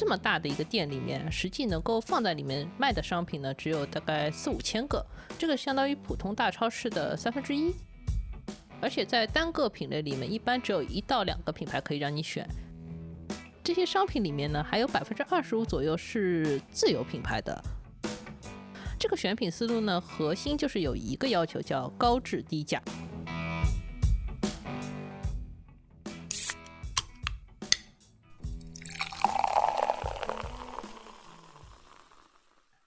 这么大的一个店里面，实际能够放在里面卖的商品呢，只有大概四五千个，这个相当于普通大超市的三分之一。而且在单个品类里面，一般只有一到两个品牌可以让你选。这些商品里面呢，还有百分之二十五左右是自有品牌的。这个选品思路呢，核心就是有一个要求，叫高质低价。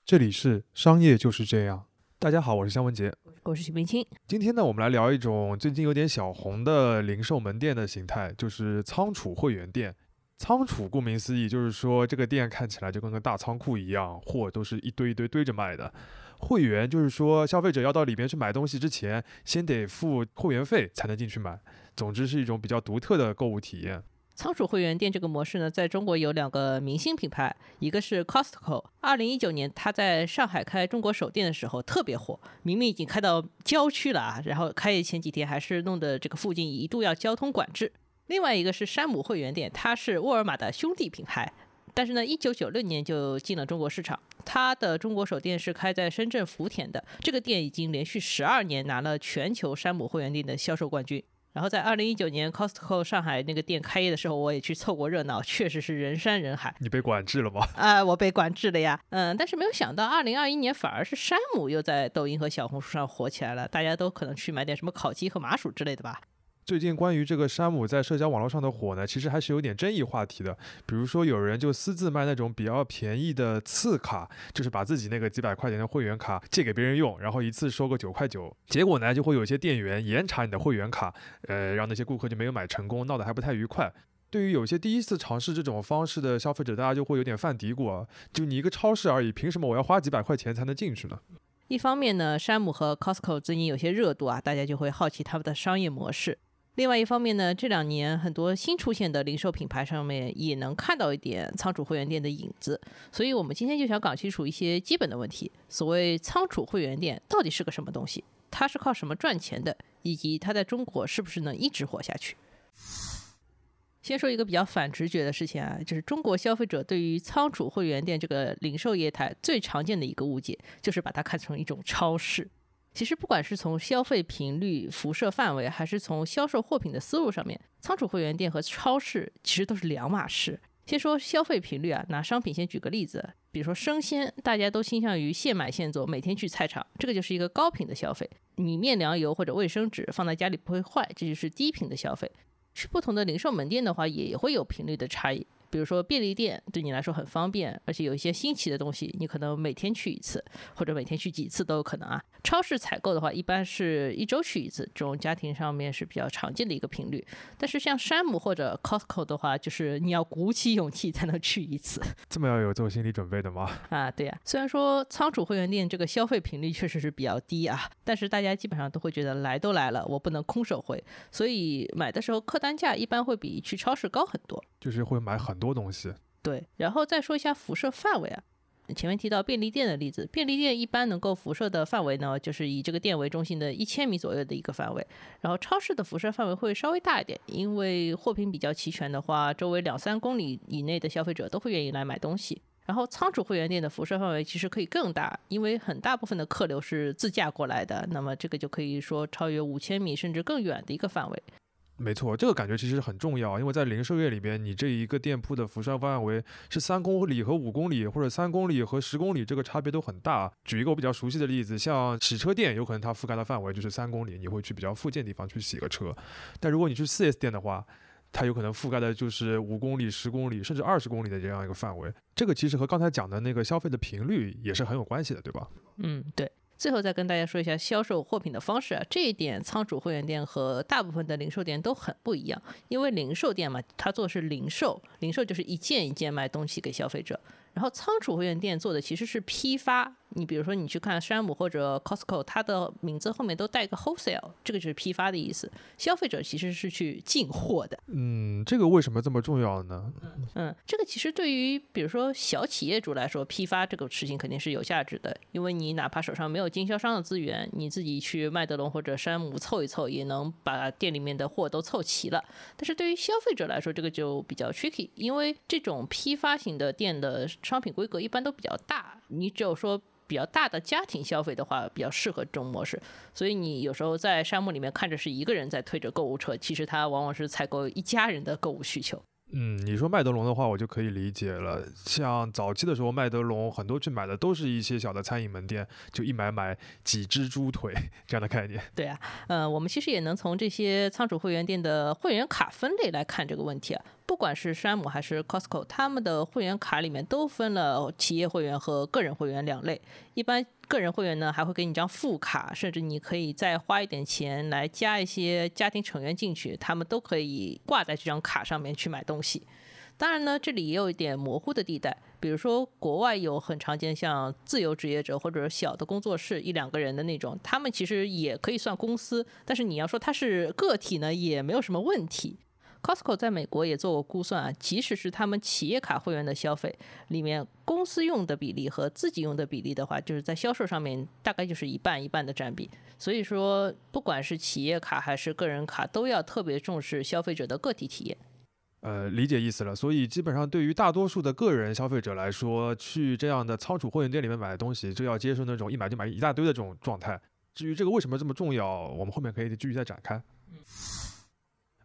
这里是商业就是这样。大家好，我是香文杰，我是许冰清。今天呢，我们来聊一种最近有点小红的零售门店的形态，就是仓储会员店。仓储顾名思义，就是说这个店看起来就跟个大仓库一样，货都是一堆一堆堆着卖的。会员就是说消费者要到里边去买东西之前，先得付会员费才能进去买。总之是一种比较独特的购物体验。仓储会员店这个模式呢，在中国有两个明星品牌，一个是 Costco。二零一九年，它在上海开中国首店的时候特别火，明明已经开到郊区了啊，然后开业前几天还是弄得这个附近一度要交通管制。另外一个是山姆会员店，它是沃尔玛的兄弟品牌，但是呢，一九九六年就进了中国市场。它的中国首店是开在深圳福田的，这个店已经连续十二年拿了全球山姆会员店的销售冠军。然后在二零一九年 Costco 上海那个店开业的时候，我也去凑过热闹，确实是人山人海。你被管制了吗？啊，我被管制了呀。嗯，但是没有想到，二零二一年反而是山姆又在抖音和小红书上火起来了，大家都可能去买点什么烤鸡和麻薯之类的吧。最近关于这个山姆在社交网络上的火呢，其实还是有点争议话题的。比如说，有人就私自卖那种比较便宜的次卡，就是把自己那个几百块钱的会员卡借给别人用，然后一次收个九块九。结果呢，就会有些店员严查你的会员卡，呃，让那些顾客就没有买成功，闹得还不太愉快。对于有些第一次尝试这种方式的消费者，大家就会有点犯嘀咕啊，就你一个超市而已，凭什么我要花几百块钱才能进去呢？一方面呢，山姆和 Costco 最近有些热度啊，大家就会好奇他们的商业模式。另外一方面呢，这两年很多新出现的零售品牌上面也能看到一点仓储会员店的影子，所以我们今天就想搞清楚一些基本的问题。所谓仓储会员店到底是个什么东西？它是靠什么赚钱的？以及它在中国是不是能一直活下去？先说一个比较反直觉的事情啊，就是中国消费者对于仓储会员店这个零售业态最常见的一个误解，就是把它看成一种超市。其实，不管是从消费频率、辐射范围，还是从销售货品的思路上面，仓储会员店和超市其实都是两码事。先说消费频率啊，拿商品先举个例子，比如说生鲜，大家都倾向于现买现做，每天去菜场，这个就是一个高频的消费。米面粮油或者卫生纸放在家里不会坏，这就是低频的消费。去不同的零售门店的话，也会有频率的差异。比如说便利店对你来说很方便，而且有一些新奇的东西，你可能每天去一次，或者每天去几次都有可能啊。超市采购的话，一般是一周去一次，这种家庭上面是比较常见的一个频率。但是像山姆或者 Costco 的话，就是你要鼓起勇气才能去一次。这么要有做心理准备的吗？啊，对呀。虽然说仓储会员店这个消费频率确实是比较低啊，但是大家基本上都会觉得来都来了，我不能空手回，所以买的时候客单价一般会比去超市高很多。就是会买很。多东西，对，然后再说一下辐射范围啊。前面提到便利店的例子，便利店一般能够辐射的范围呢，就是以这个店为中心的一千米左右的一个范围。然后超市的辐射范围会稍微大一点，因为货品比较齐全的话，周围两三公里以内的消费者都会愿意来买东西。然后仓储会员店的辐射范围其实可以更大，因为很大部分的客流是自驾过来的，那么这个就可以说超越五千米甚至更远的一个范围。没错，这个感觉其实很重要，因为在零售业里边，你这一个店铺的辐射范围是三公里和五公里，或者三公里和十公里，这个差别都很大。举一个我比较熟悉的例子，像洗车店，有可能它覆盖的范围就是三公里，你会去比较附近的地方去洗个车。但如果你去 4S 店的话，它有可能覆盖的就是五公里、十公里，甚至二十公里的这样一个范围。这个其实和刚才讲的那个消费的频率也是很有关系的，对吧？嗯，对。最后再跟大家说一下销售货品的方式啊，这一点仓储会员店和大部分的零售店都很不一样。因为零售店嘛，它做的是零售，零售就是一件一件卖东西给消费者。然后仓储会员店做的其实是批发。你比如说，你去看山姆或者 Costco，它的名字后面都带个 wholesale，这个就是批发的意思。消费者其实是去进货的。嗯，这个为什么这么重要呢？嗯，这个其实对于比如说小企业主来说，批发这个事情肯定是有价值的，因为你哪怕手上没有经销商的资源，你自己去麦德龙或者山姆凑一凑，也能把店里面的货都凑齐了。但是对于消费者来说，这个就比较 tricky，因为这种批发型的店的商品规格一般都比较大，你只有说。比较大的家庭消费的话，比较适合这种模式。所以你有时候在沙漠里面看着是一个人在推着购物车，其实他往往是采购一家人的购物需求。嗯，你说麦德龙的话，我就可以理解了。像早期的时候，麦德龙很多去买的都是一些小的餐饮门店，就一买买几只猪腿这样的概念。对啊，呃，我们其实也能从这些仓储会员店的会员卡分类来看这个问题啊。不管是山姆还是 Costco，他们的会员卡里面都分了企业会员和个人会员两类。一般个人会员呢，还会给你张副卡，甚至你可以再花一点钱来加一些家庭成员进去，他们都可以挂在这张卡上面去买东西。当然呢，这里也有一点模糊的地带，比如说国外有很常见像自由职业者或者小的工作室一两个人的那种，他们其实也可以算公司，但是你要说他是个体呢，也没有什么问题。Costco 在美国也做过估算啊，即使是他们企业卡会员的消费里面，公司用的比例和自己用的比例的话，就是在销售上面大概就是一半一半的占比。所以说，不管是企业卡还是个人卡，都要特别重视消费者的个体体验。呃，理解意思了。所以基本上对于大多数的个人消费者来说，去这样的仓储会员店里面买东西，就要接受那种一买就买一大堆的这种状态。至于这个为什么这么重要，我们后面可以继续再展开。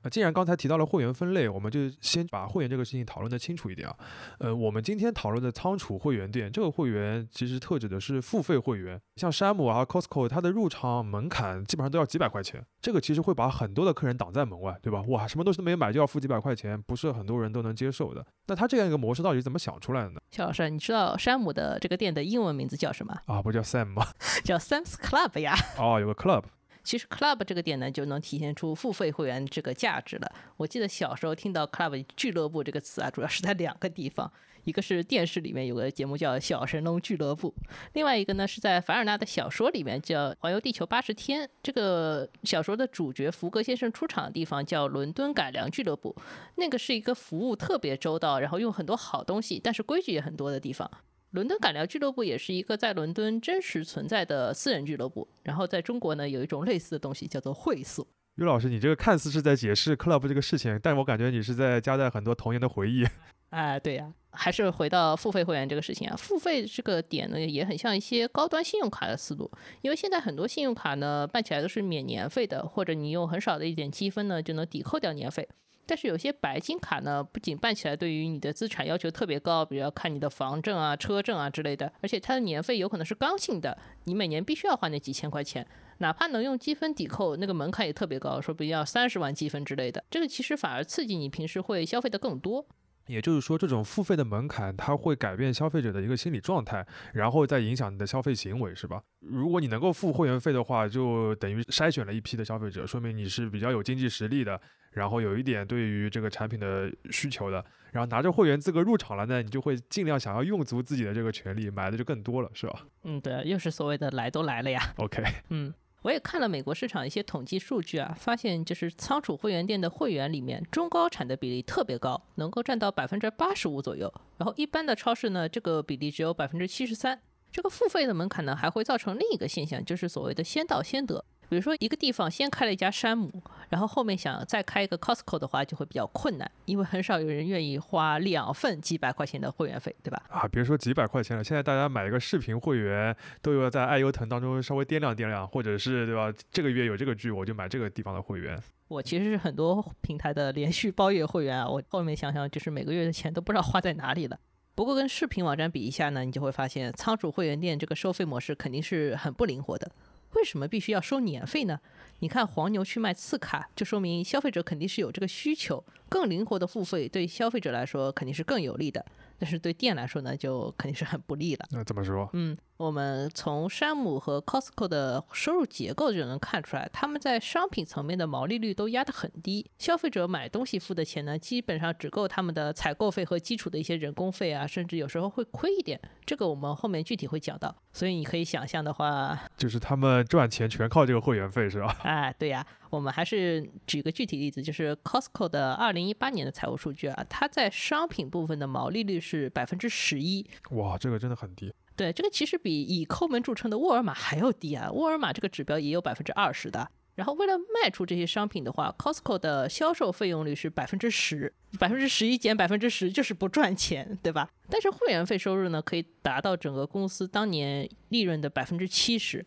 啊，既然刚才提到了会员分类，我们就先把会员这个事情讨论的清楚一点啊。呃，我们今天讨论的仓储会员店，这个会员其实特指的是付费会员，像山姆啊、Costco，它的入场门槛基本上都要几百块钱，这个其实会把很多的客人挡在门外，对吧？哇，什么东西都没买就要付几百块钱，不是很多人都能接受的。那他这样一个模式到底怎么想出来的呢？肖老师，你知道山姆的这个店的英文名字叫什么？啊，不叫 Sam 吗？叫 Sam's Club 呀。哦，有个 Club。其实 club 这个点呢，就能体现出付费会员这个价值了。我记得小时候听到 club 俱乐部这个词啊，主要是在两个地方，一个是电视里面有个节目叫《小神龙俱乐部》，另外一个呢是在凡尔纳的小说里面叫《环游地球八十天》。这个小说的主角福格先生出场的地方叫伦敦改良俱乐部，那个是一个服务特别周到，然后用很多好东西，但是规矩也很多的地方。伦敦感聊俱乐部也是一个在伦敦真实存在的私人俱乐部。然后在中国呢，有一种类似的东西叫做会所。于老师，你这个看似是在解释 club 这个事情，但我感觉你是在夹带很多童年的回忆。哎，对呀，还是回到付费会员这个事情啊。付费这个点呢，也很像一些高端信用卡的思路，因为现在很多信用卡呢办起来都是免年费的，或者你用很少的一点积分呢就能抵扣掉年费。但是有些白金卡呢，不仅办起来对于你的资产要求特别高，比如要看你的房证啊、车证啊之类的，而且它的年费有可能是刚性的，你每年必须要花那几千块钱，哪怕能用积分抵扣，那个门槛也特别高，说不定要三十万积分之类的，这个其实反而刺激你平时会消费的更多。也就是说，这种付费的门槛，它会改变消费者的一个心理状态，然后再影响你的消费行为，是吧？如果你能够付会员费的话，就等于筛选了一批的消费者，说明你是比较有经济实力的。然后有一点对于这个产品的需求的，然后拿着会员资格入场了呢，你就会尽量想要用足自己的这个权利，买的就更多了，是吧？嗯，对，又是所谓的来都来了呀。OK，嗯，我也看了美国市场一些统计数据啊，发现就是仓储会员店的会员里面，中高产的比例特别高，能够占到百分之八十五左右。然后一般的超市呢，这个比例只有百分之七十三。这个付费的门槛呢，还会造成另一个现象，就是所谓的先到先得。比如说，一个地方先开了一家山姆，然后后面想再开一个 Costco 的话，就会比较困难，因为很少有人愿意花两份几百块钱的会员费，对吧？啊，别说几百块钱了，现在大家买一个视频会员，都要在爱优腾当中稍微掂量掂量，或者是对吧？这个月有这个剧，我就买这个地方的会员。我其实是很多平台的连续包月会员啊，我后面想想，就是每个月的钱都不知道花在哪里了。不过跟视频网站比一下呢，你就会发现仓储会员店这个收费模式肯定是很不灵活的。为什么必须要收年费呢？你看黄牛去卖次卡，就说明消费者肯定是有这个需求，更灵活的付费对消费者来说肯定是更有利的。但是对店来说呢，就肯定是很不利了。那怎么说？嗯，我们从山姆和 Costco 的收入结构就能看出来，他们在商品层面的毛利率都压得很低，消费者买东西付的钱呢，基本上只够他们的采购费和基础的一些人工费啊，甚至有时候会亏一点。这个我们后面具体会讲到。所以你可以想象的话，就是他们赚钱全靠这个会员费，是吧？哎，对呀。我们还是举个具体例子，就是 Costco 的二零一八年的财务数据啊，它在商品部分的毛利率是百分之十一。哇，这个真的很低。对，这个其实比以抠门著称的沃尔玛还要低啊。沃尔玛这个指标也有百分之二十的。然后为了卖出这些商品的话，Costco 的销售费用率是百分之十，百分之十一减百分之十就是不赚钱，对吧？但是会员费收入呢，可以达到整个公司当年利润的百分之七十。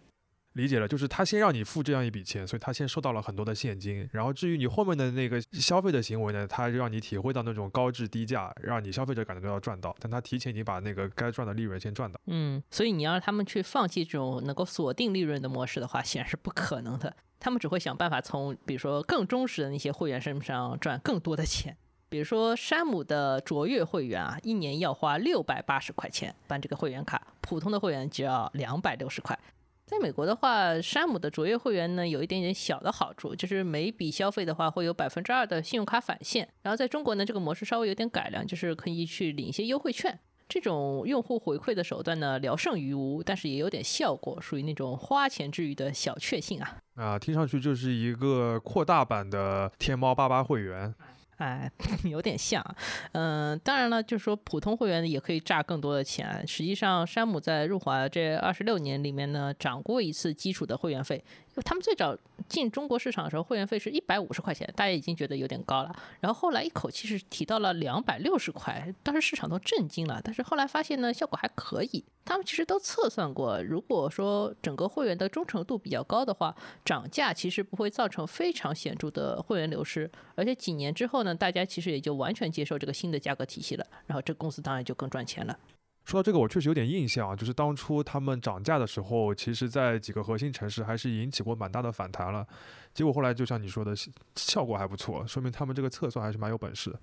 理解了，就是他先让你付这样一笔钱，所以他先收到了很多的现金。然后至于你后面的那个消费的行为呢，他让你体会到那种高质低价，让你消费者感觉到赚到。但他提前已经把那个该赚的利润先赚到。嗯，所以你要让他们去放弃这种能够锁定利润的模式的话，显然是不可能的。他们只会想办法从比如说更忠实的那些会员身上赚更多的钱。比如说山姆的卓越会员啊，一年要花六百八十块钱办这个会员卡，普通的会员只要两百六十块。在美国的话，山姆的卓越会员呢有一点点小的好处，就是每笔消费的话会有百分之二的信用卡返现。然后在中国呢，这个模式稍微有点改良，就是可以去领一些优惠券。这种用户回馈的手段呢，聊胜于无，但是也有点效果，属于那种花钱之余的小确幸啊。啊，听上去就是一个扩大版的天猫八八会员。哎，有点像，嗯，当然了，就是说普通会员也可以诈更多的钱。实际上，山姆在入华这二十六年里面呢，涨过一次基础的会员费。他们最早进中国市场的时候，会员费是一百五十块钱，大家已经觉得有点高了。然后后来一口气是提到了两百六十块，当时市场都震惊了。但是后来发现呢，效果还可以。他们其实都测算过，如果说整个会员的忠诚度比较高的话，涨价其实不会造成非常显著的会员流失。而且几年之后呢，大家其实也就完全接受这个新的价格体系了。然后这公司当然就更赚钱了。说到这个，我确实有点印象啊，就是当初他们涨价的时候，其实在几个核心城市还是引起过蛮大的反弹了。结果后来就像你说的，效果还不错，说明他们这个测算还是蛮有本事。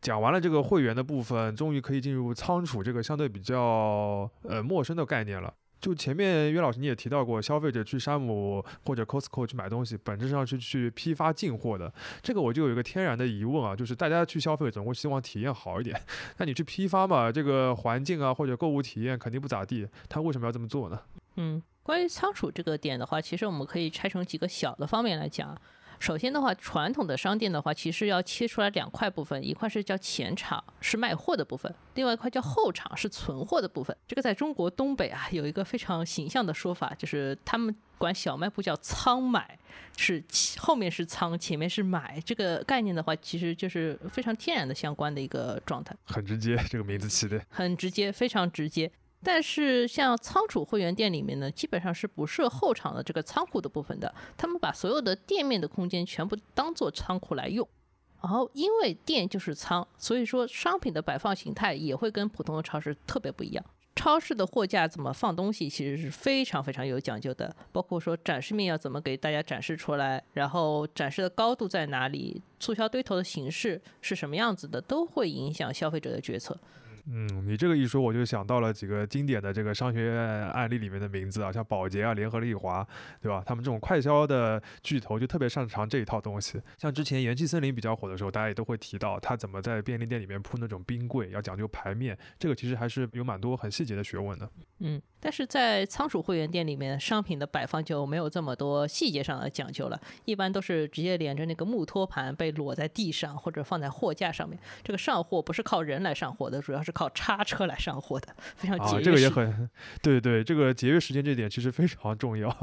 讲完了这个会员的部分，终于可以进入仓储这个相对比较呃陌生的概念了。就前面岳老师你也提到过，消费者去山姆或者 Costco 去买东西，本质上是去批发进货的。这个我就有一个天然的疑问啊，就是大家去消费总会希望体验好一点，那你去批发嘛，这个环境啊或者购物体验肯定不咋地，他为什么要这么做呢？嗯，关于仓储这个点的话，其实我们可以拆成几个小的方面来讲。首先的话，传统的商店的话，其实要切出来两块部分，一块是叫前场，是卖货的部分；另外一块叫后场，是存货的部分。这个在中国东北啊，有一个非常形象的说法，就是他们管小卖部叫仓买，是后面是仓，前面是买。这个概念的话，其实就是非常天然的相关的一个状态。很直接，这个名字起的。很直接，非常直接。但是像仓储会员店里面呢，基本上是不设后场的这个仓库的部分的，他们把所有的店面的空间全部当做仓库来用。然后因为店就是仓，所以说商品的摆放形态也会跟普通的超市特别不一样。超市的货架怎么放东西，其实是非常非常有讲究的，包括说展示面要怎么给大家展示出来，然后展示的高度在哪里，促销堆头的形式是什么样子的，都会影响消费者的决策。嗯，你这个一说，我就想到了几个经典的这个商学院案例里面的名字啊，像宝洁啊、联合利华，对吧？他们这种快销的巨头就特别擅长这一套东西。像之前元气森林比较火的时候，大家也都会提到他怎么在便利店里面铺那种冰柜，要讲究排面，这个其实还是有蛮多很细节的学问的。嗯，但是在仓储会员店里面，商品的摆放就没有这么多细节上的讲究了，一般都是直接连着那个木托盘被裸在地上，或者放在货架上面。这个上货不是靠人来上货的，主要是靠。靠叉车来上货的，非常节约。啊，这个也很，对对，这个节约时间这点其实非常重要。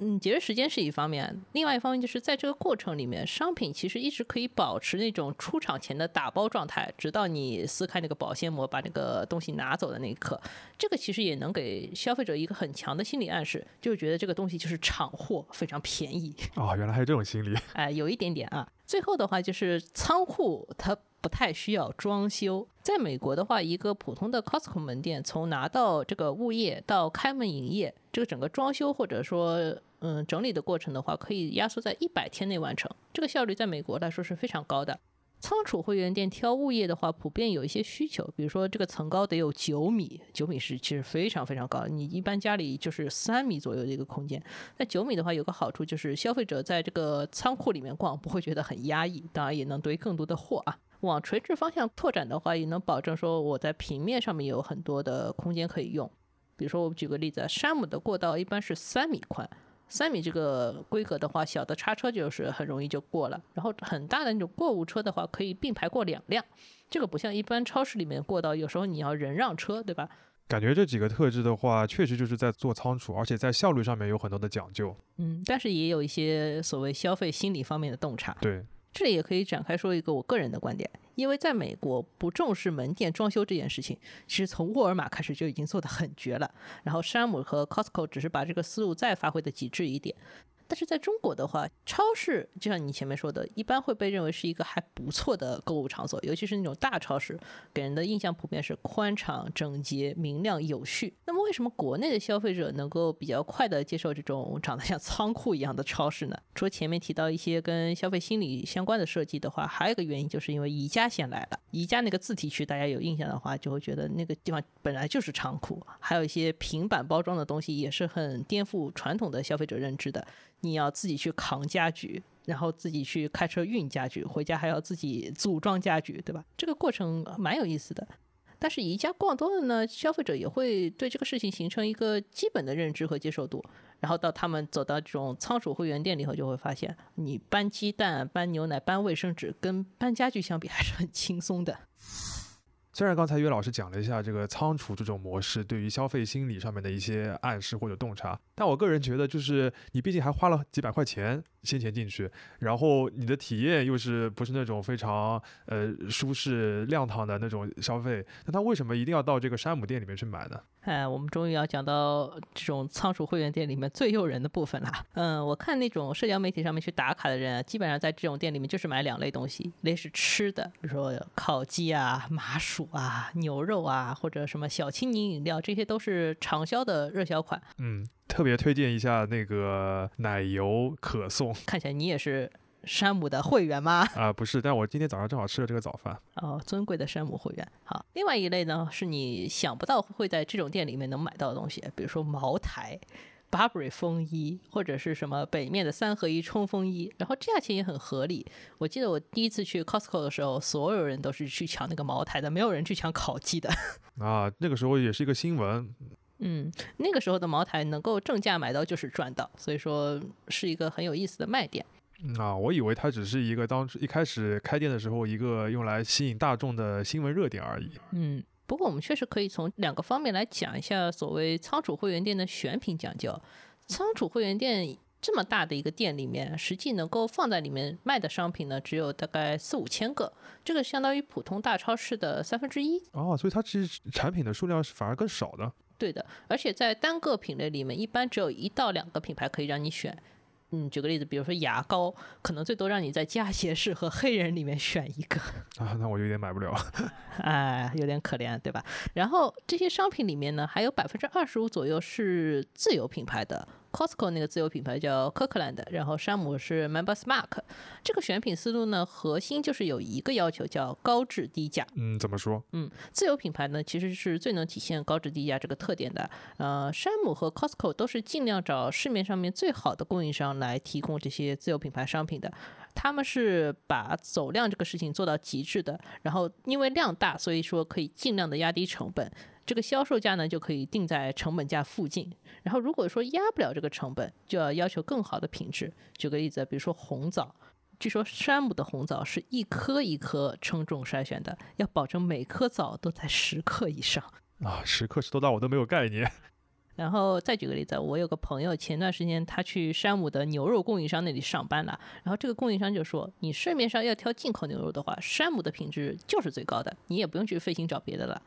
嗯，节约时间是一方面，另外一方面就是在这个过程里面，商品其实一直可以保持那种出厂前的打包状态，直到你撕开那个保鲜膜，把那个东西拿走的那一刻。这个其实也能给消费者一个很强的心理暗示，就是觉得这个东西就是厂货，非常便宜。哦，原来还有这种心理。哎，有一点点啊。最后的话就是仓库，它不太需要装修。在美国的话，一个普通的 Costco 门店，从拿到这个物业到开门营业，这个整个装修或者说嗯整理的过程的话，可以压缩在一百天内完成。这个效率在美国来说是非常高的。仓储会员店挑物业的话，普遍有一些需求，比如说这个层高得有九米，九米是其实非常非常高，你一般家里就是三米左右的一个空间。那九米的话，有个好处就是消费者在这个仓库里面逛不会觉得很压抑，当然也能堆更多的货啊。往垂直方向拓展的话，也能保证说我在平面上面有很多的空间可以用。比如说我举个例子，山姆的过道一般是三米宽。三米这个规格的话，小的叉车就是很容易就过了。然后很大的那种购物车的话，可以并排过两辆。这个不像一般超市里面过道，有时候你要人让车，对吧？感觉这几个特质的话，确实就是在做仓储，而且在效率上面有很多的讲究。嗯，但是也有一些所谓消费心理方面的洞察。对。这里也可以展开说一个我个人的观点，因为在美国不重视门店装修这件事情，其实从沃尔玛开始就已经做得很绝了，然后山姆和 Costco 只是把这个思路再发挥的极致一点。但是在中国的话，超市就像你前面说的，一般会被认为是一个还不错的购物场所，尤其是那种大超市，给人的印象普遍是宽敞、整洁、明亮、有序。那么为什么国内的消费者能够比较快的接受这种长得像仓库一样的超市呢？除了前面提到一些跟消费心理相关的设计的话，还有一个原因就是因为宜家先来了。宜家那个自提区，大家有印象的话，就会觉得那个地方本来就是仓库，还有一些平板包装的东西，也是很颠覆传统的消费者认知的。你要自己去扛家具，然后自己去开车运家具，回家还要自己组装家具，对吧？这个过程蛮有意思的。但是宜家逛多了呢，消费者也会对这个事情形成一个基本的认知和接受度。然后到他们走到这种仓储会员店里头，就会发现，你搬鸡蛋、搬牛奶、搬卫生纸，跟搬家具相比还是很轻松的。虽然刚才岳老师讲了一下这个仓储这种模式对于消费心理上面的一些暗示或者洞察，但我个人觉得，就是你毕竟还花了几百块钱。先前进去，然后你的体验又是不是那种非常呃舒适亮堂的那种消费？那他为什么一定要到这个山姆店里面去买呢？哎，我们终于要讲到这种仓鼠会员店里面最诱人的部分了。嗯，我看那种社交媒体上面去打卡的人，基本上在这种店里面就是买两类东西，一类是吃的，比如说烤鸡啊、麻薯啊、牛肉啊，或者什么小青柠饮料，这些都是畅销的热销款。嗯。特别推荐一下那个奶油可颂，看起来你也是山姆的会员吗？啊，不是，但我今天早上正好吃了这个早饭。哦，尊贵的山姆会员。好，另外一类呢是你想不到会在这种店里面能买到的东西，比如说茅台、Burberry 风衣，或者是什么北面的三合一冲锋衣，然后价钱也很合理。我记得我第一次去 Costco 的时候，所有人都是去抢那个茅台的，没有人去抢烤鸡的。啊，那个时候也是一个新闻。嗯，那个时候的茅台能够正价买到就是赚到，所以说是一个很有意思的卖点。啊，我以为它只是一个当初一开始开店的时候一个用来吸引大众的新闻热点而已。嗯，不过我们确实可以从两个方面来讲一下所谓仓储会员店的选品讲究。仓储会员店这么大的一个店里面，实际能够放在里面卖的商品呢，只有大概四五千个，这个相当于普通大超市的三分之一。哦，所以它其实产品的数量是反而更少的。对的，而且在单个品类里面，一般只有一到两个品牌可以让你选。嗯，举个例子，比如说牙膏，可能最多让你在佳洁士和黑人里面选一个。啊，那我有点买不了。哎，有点可怜，对吧？然后这些商品里面呢，还有百分之二十五左右是自有品牌的。Costco 那个自有品牌叫 Kirkland，然后山姆是 Members Mark。这个选品思路呢，核心就是有一个要求，叫高质低价。嗯，怎么说？嗯，自有品牌呢，其实是最能体现高质低价这个特点的。呃，山姆和 Costco 都是尽量找市面上面最好的供应商来提供这些自有品牌商品的。他们是把走量这个事情做到极致的，然后因为量大，所以说可以尽量的压低成本。这个销售价呢，就可以定在成本价附近。然后如果说压不了这个成本，就要要求更好的品质。举个例子，比如说红枣，据说山姆的红枣是一颗一颗称重筛选的，要保证每颗枣都在十克以上。啊，十克是多大我都没有概念。然后再举个例子，我有个朋友前段时间他去山姆的牛肉供应商那里上班了，然后这个供应商就说，你市面上要挑进口牛肉的话，山姆的品质就是最高的，你也不用去费心找别的了。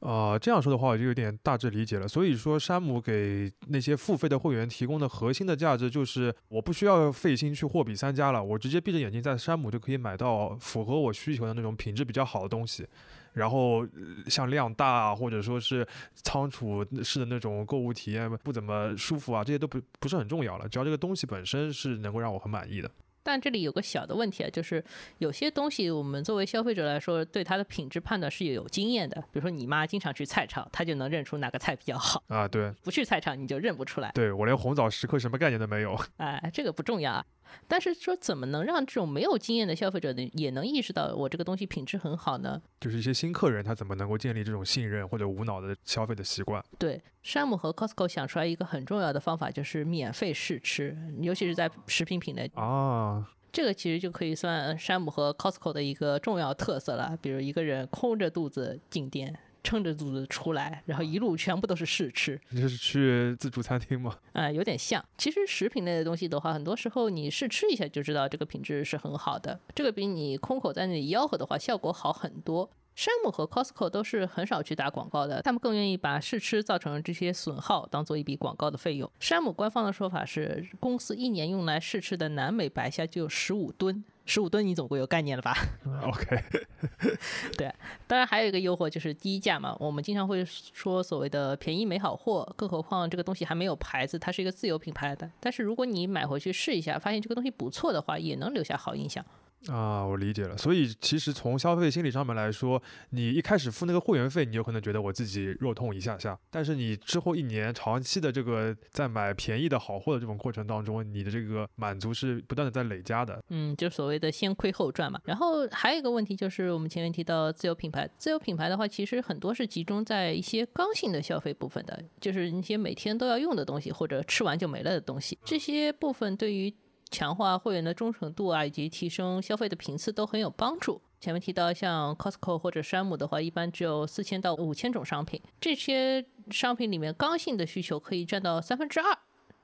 啊，这样说的话我就有点大致理解了。所以说，山姆给那些付费的会员提供的核心的价值就是，我不需要费心去货比三家了，我直接闭着眼睛在山姆就可以买到符合我需求的那种品质比较好的东西。然后像量大或者说是仓储式的那种购物体验不怎么舒服啊，这些都不不是很重要了。只要这个东西本身是能够让我很满意的。但这里有个小的问题啊，就是有些东西我们作为消费者来说，对它的品质判断是有经验的。比如说你妈经常去菜场，她就能认出哪个菜比较好。啊，对，不去菜场你就认不出来。对我连红枣十克什么概念都没有。哎，这个不重要啊。但是说怎么能让这种没有经验的消费者呢，也能意识到我这个东西品质很好呢？就是一些新客人他怎么能够建立这种信任或者无脑的消费的习惯？对，山姆和 Costco 想出来一个很重要的方法，就是免费试吃，尤其是在食品品类啊。这个其实就可以算山姆和 Costco 的一个重要特色了。比如一个人空着肚子进店。撑着肚子出来，然后一路全部都是试吃。你这是去自助餐厅吗？啊，有点像。其实食品类的东西的话，很多时候你试吃一下就知道这个品质是很好的。这个比你空口在那里吆喝的话效果好很多。山姆和 Costco 都是很少去打广告的，他们更愿意把试吃造成这些损耗当做一笔广告的费用。山姆官方的说法是，公司一年用来试吃的南美白虾就有十五吨。十五吨，你总归有概念了吧？OK，对，当然还有一个诱惑就是低价嘛。我们经常会说所谓的便宜没好货，更何况这个东西还没有牌子，它是一个自有品牌的。但是如果你买回去试一下，发现这个东西不错的话，也能留下好印象。啊，我理解了。所以其实从消费心理上面来说，你一开始付那个会员费，你有可能觉得我自己肉痛一下下，但是你之后一年长期的这个在买便宜的好货的这种过程当中，你的这个满足是不断的在累加的。嗯，就所谓的先亏后赚嘛。然后还有一个问题就是我们前面提到自有品牌，自有品牌的话，其实很多是集中在一些刚性的消费部分的，就是一些每天都要用的东西，或者吃完就没了的东西。这些部分对于强化会员的忠诚度啊，以及提升消费的频次都很有帮助。前面提到像 Costco 或者山姆的话，一般只有四千到五千种商品，这些商品里面刚性的需求可以占到三分之二。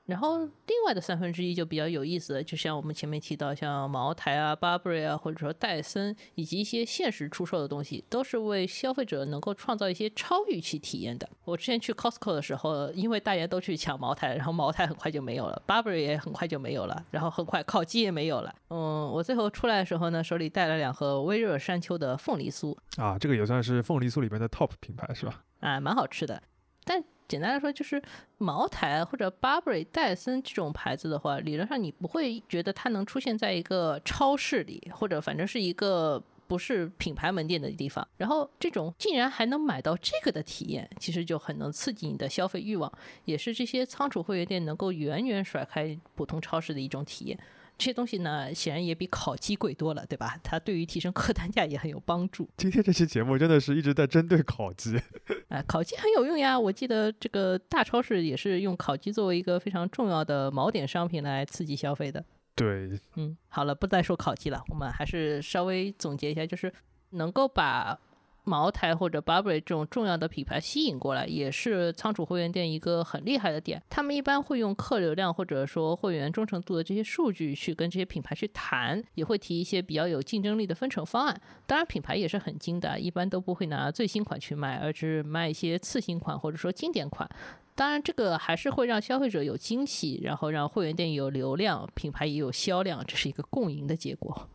然后另外的三分之一就比较有意思了，就像我们前面提到，像茅台啊、Burberry 啊，或者说戴森，以及一些限时出售的东西，都是为消费者能够创造一些超预期体验的。我之前去 Costco 的时候，因为大家都去抢茅台，然后茅台很快就没有了，Burberry 也很快就没有了，然后很快烤鸡也没有了。嗯，我最后出来的时候呢，手里带了两盒微热山丘的凤梨酥啊，这个也算是凤梨酥里面的 top 品牌是吧？啊，蛮好吃的，但。简单来说，就是茅台或者 Burberry、戴森这种牌子的话，理论上你不会觉得它能出现在一个超市里，或者反正是一个不是品牌门店的地方。然后这种竟然还能买到这个的体验，其实就很能刺激你的消费欲望，也是这些仓储会员店能够远远甩开普通超市的一种体验。这些东西呢，显然也比烤鸡贵多了，对吧？它对于提升客单价也很有帮助。今 天这期节目真的是一直在针对烤鸡。哎，烤鸡很有用呀！我记得这个大超市也是用烤鸡作为一个非常重要的锚点商品来刺激消费的。对，嗯，好了，不再说烤鸡了，我们还是稍微总结一下，就是能够把。茅台或者 Burberry 这种重要的品牌吸引过来，也是仓储会员店一个很厉害的点。他们一般会用客流量或者说会员忠诚度的这些数据去跟这些品牌去谈，也会提一些比较有竞争力的分成方案。当然，品牌也是很精的，一般都不会拿最新款去卖，而是卖一些次新款或者说经典款。当然，这个还是会让消费者有惊喜，然后让会员店有流量，品牌也有销量，这是一个共赢的结果。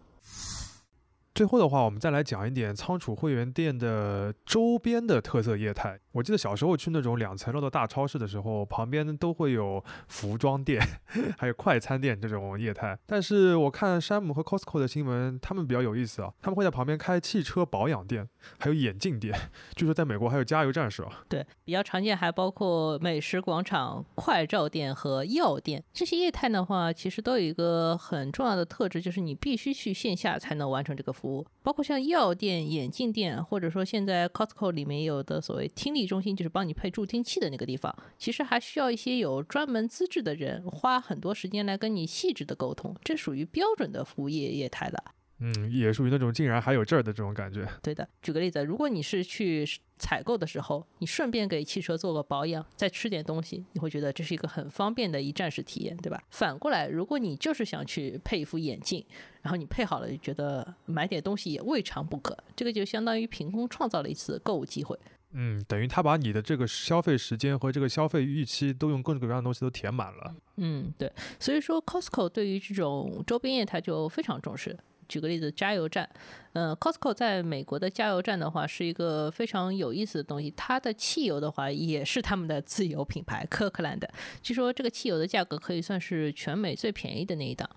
最后的话，我们再来讲一点仓储会员店的周边的特色业态。我记得小时候去那种两层楼的大超市的时候，旁边都会有服装店，还有快餐店这种业态。但是我看山姆和 Costco 的新闻，他们比较有意思啊，他们会在旁边开汽车保养店，还有眼镜店。据说在美国还有加油站是吧？对，比较常见还包括美食广场、快照店和药店。这些业态的话，其实都有一个很重要的特质，就是你必须去线下才能完成这个服务。包括像药店、眼镜店，或者说现在 Costco 里面有的所谓听力。中心就是帮你配助听器的那个地方，其实还需要一些有专门资质的人，花很多时间来跟你细致的沟通，这属于标准的服务业业态了。嗯，也属于那种竟然还有这儿的这种感觉。对的，举个例子，如果你是去采购的时候，你顺便给汽车做个保养，再吃点东西，你会觉得这是一个很方便的一站式体验，对吧？反过来，如果你就是想去配一副眼镜，然后你配好了，就觉得买点东西也未尝不可，这个就相当于凭空创造了一次购物机会。嗯，等于他把你的这个消费时间和这个消费预期都用各种各样的东西都填满了。嗯，对，所以说 Costco 对于这种周边业态就非常重视。举个例子，加油站，嗯，Costco 在美国的加油站的话是一个非常有意思的东西。它的汽油的话也是他们的自有品牌，科克兰的。据说这个汽油的价格可以算是全美最便宜的那一档。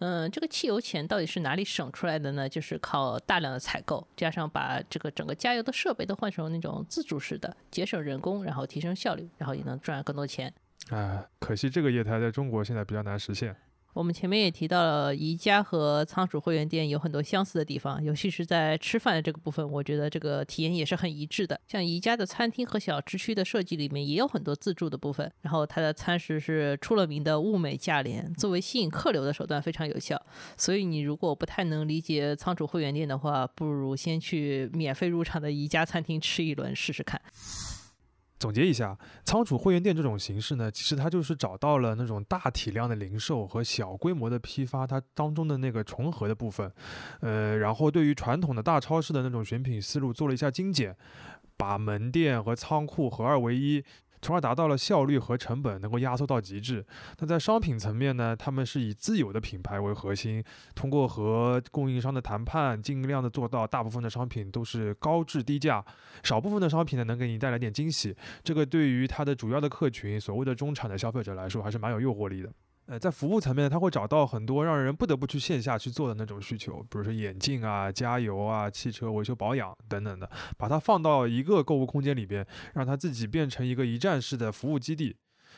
嗯，这个汽油钱到底是哪里省出来的呢？就是靠大量的采购，加上把这个整个加油的设备都换成那种自助式的，节省人工，然后提升效率，然后也能赚更多钱。哎，可惜这个业态在中国现在比较难实现。我们前面也提到了，宜家和仓储会员店有很多相似的地方，尤其是在吃饭的这个部分，我觉得这个体验也是很一致的。像宜家的餐厅和小吃区的设计里面也有很多自助的部分，然后它的餐食是出了名的物美价廉，作为吸引客流的手段非常有效。所以你如果不太能理解仓储会员店的话，不如先去免费入场的宜家餐厅吃一轮试试看。总结一下，仓储会员店这种形式呢，其实它就是找到了那种大体量的零售和小规模的批发，它当中的那个重合的部分，呃，然后对于传统的大超市的那种选品思路做了一下精简，把门店和仓库合二为一。从而达到了效率和成本能够压缩到极致。那在商品层面呢，他们是以自有的品牌为核心，通过和供应商的谈判，尽量的做到大部分的商品都是高质低价，少部分的商品呢能给你带来点惊喜。这个对于它的主要的客群，所谓的中产的消费者来说，还是蛮有诱惑力的。呃，在服务层面，他会找到很多让人不得不去线下去做的那种需求，比如说眼镜啊、加油啊、汽车维修保养等等的，把它放到一个购物空间里边，让它自己变成一个一站式的服务基地。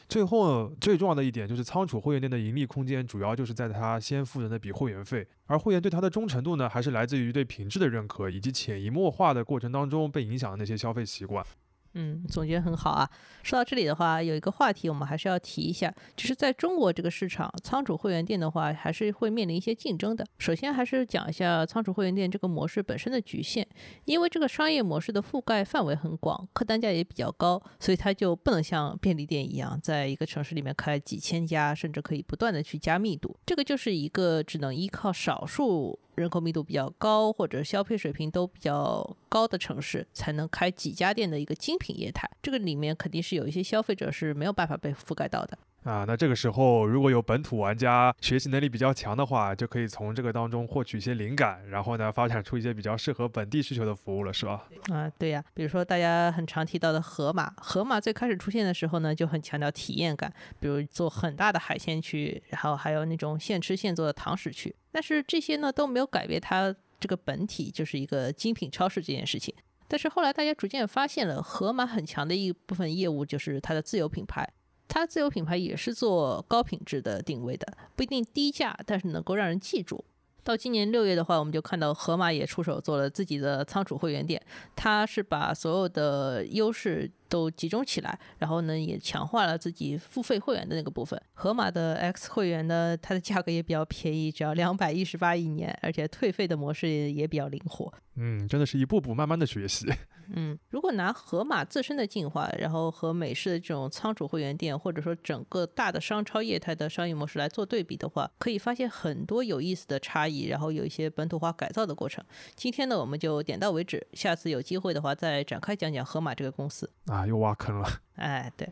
最后最重要的一点就是，仓储会员店的盈利空间主要就是在他先付的那笔会员费，而会员对他的忠诚度呢，还是来自于对品质的认可，以及潜移默化的过程当中被影响的那些消费习惯。嗯，总结很好啊。说到这里的话，有一个话题我们还是要提一下，就是在中国这个市场，仓储会员店的话，还是会面临一些竞争的。首先还是讲一下仓储会员店这个模式本身的局限，因为这个商业模式的覆盖范围很广，客单价也比较高，所以它就不能像便利店一样，在一个城市里面开几千家，甚至可以不断的去加密度。这个就是一个只能依靠少数。人口密度比较高或者消费水平都比较高的城市，才能开几家店的一个精品业态。这个里面肯定是有一些消费者是没有办法被覆盖到的。啊，那这个时候如果有本土玩家学习能力比较强的话，就可以从这个当中获取一些灵感，然后呢，发展出一些比较适合本地需求的服务了，是吧？啊，对呀，比如说大家很常提到的盒马，盒马最开始出现的时候呢，就很强调体验感，比如做很大的海鲜区，然后还有那种现吃现做的堂食区。但是这些呢都没有改变它这个本体，就是一个精品超市这件事情。但是后来大家逐渐发现了，盒马很强的一部分业务就是它的自有品牌。它自有品牌也是做高品质的定位的，不一定低价，但是能够让人记住。到今年六月的话，我们就看到盒马也出手做了自己的仓储会员店，它是把所有的优势都集中起来，然后呢也强化了自己付费会员的那个部分。盒马的 X 会员呢，它的价格也比较便宜，只要两百一十八一年，而且退费的模式也比较灵活。嗯，真的是一步步慢慢的学习。嗯，如果拿盒马自身的进化，然后和美式的这种仓储会员店，或者说整个大的商超业态的商业模式来做对比的话，可以发现很多有意思的差异，然后有一些本土化改造的过程。今天呢，我们就点到为止，下次有机会的话再展开讲讲盒马这个公司。啊，又挖坑了。哎，对。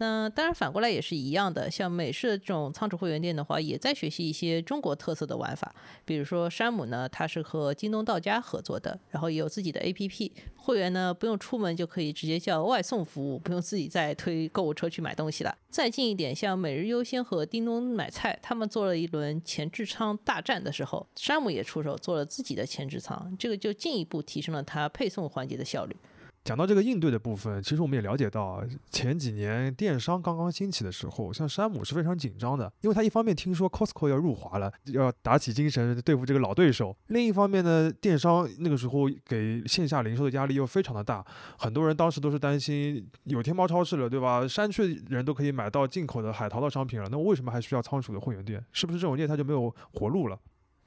那当然，反过来也是一样的。像美式的这种仓储会员店的话，也在学习一些中国特色的玩法。比如说山姆呢，它是和京东到家合作的，然后也有自己的 APP，会员呢不用出门就可以直接叫外送服务，不用自己再推购物车去买东西了。再近一点，像每日优先和叮咚买菜，他们做了一轮前置仓大战的时候，山姆也出手做了自己的前置仓，这个就进一步提升了它配送环节的效率。讲到这个应对的部分，其实我们也了解到，前几年电商刚刚兴起的时候，像山姆是非常紧张的，因为他一方面听说 Costco 要入华了，要打起精神对付这个老对手；另一方面呢，电商那个时候给线下零售的压力又非常的大，很多人当时都是担心有天猫超市了，对吧？山区人都可以买到进口的海淘的商品了，那我为什么还需要仓储的会员店？是不是这种业态就没有活路了？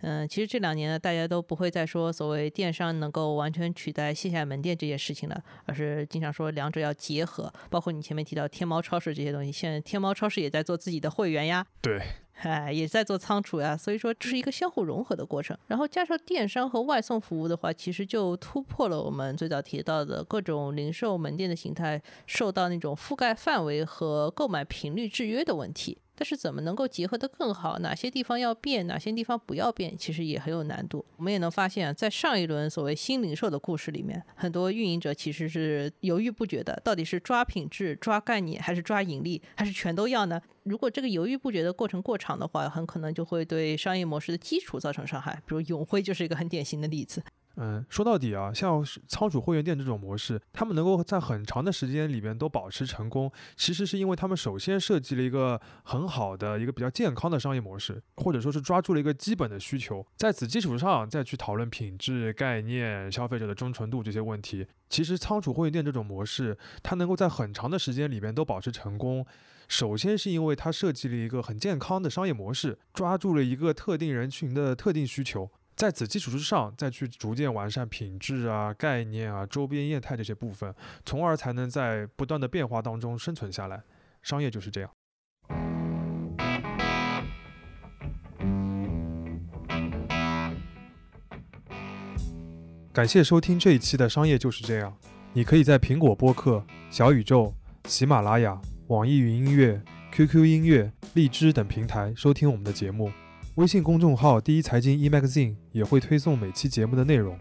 嗯，其实这两年呢，大家都不会再说所谓电商能够完全取代线下门店这件事情了，而是经常说两者要结合。包括你前面提到天猫超市这些东西，现在天猫超市也在做自己的会员呀，对，哎，也在做仓储呀。所以说这是一个相互融合的过程。然后加上电商和外送服务的话，其实就突破了我们最早提到的各种零售门店的形态受到那种覆盖范围和购买频率制约的问题。但是怎么能够结合得更好？哪些地方要变，哪些地方不要变，其实也很有难度。我们也能发现，在上一轮所谓新零售的故事里面，很多运营者其实是犹豫不决的，到底是抓品质、抓概念，还是抓盈利，还是全都要呢？如果这个犹豫不决的过程过长的话，很可能就会对商业模式的基础造成伤害。比如永辉就是一个很典型的例子。嗯，说到底啊，像仓储会员店这种模式，他们能够在很长的时间里边都保持成功，其实是因为他们首先设计了一个很好的一个比较健康的商业模式，或者说是抓住了一个基本的需求，在此基础上再去讨论品质、概念、消费者的忠诚度这些问题。其实仓储会员店这种模式，它能够在很长的时间里边都保持成功，首先是因为它设计了一个很健康的商业模式，抓住了一个特定人群的特定需求。在此基础之上，再去逐渐完善品质啊、概念啊、周边业态这些部分，从而才能在不断的变化当中生存下来。商业就是这样。感谢收听这一期的《商业就是这样》。你可以在苹果播客、小宇宙、喜马拉雅、网易云音乐、QQ 音乐、荔枝等平台收听我们的节目。微信公众号“第一财经 e-magazine” 也会推送每期节目的内容。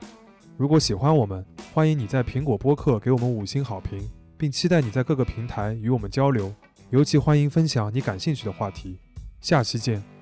如果喜欢我们，欢迎你在苹果播客给我们五星好评，并期待你在各个平台与我们交流。尤其欢迎分享你感兴趣的话题。下期见。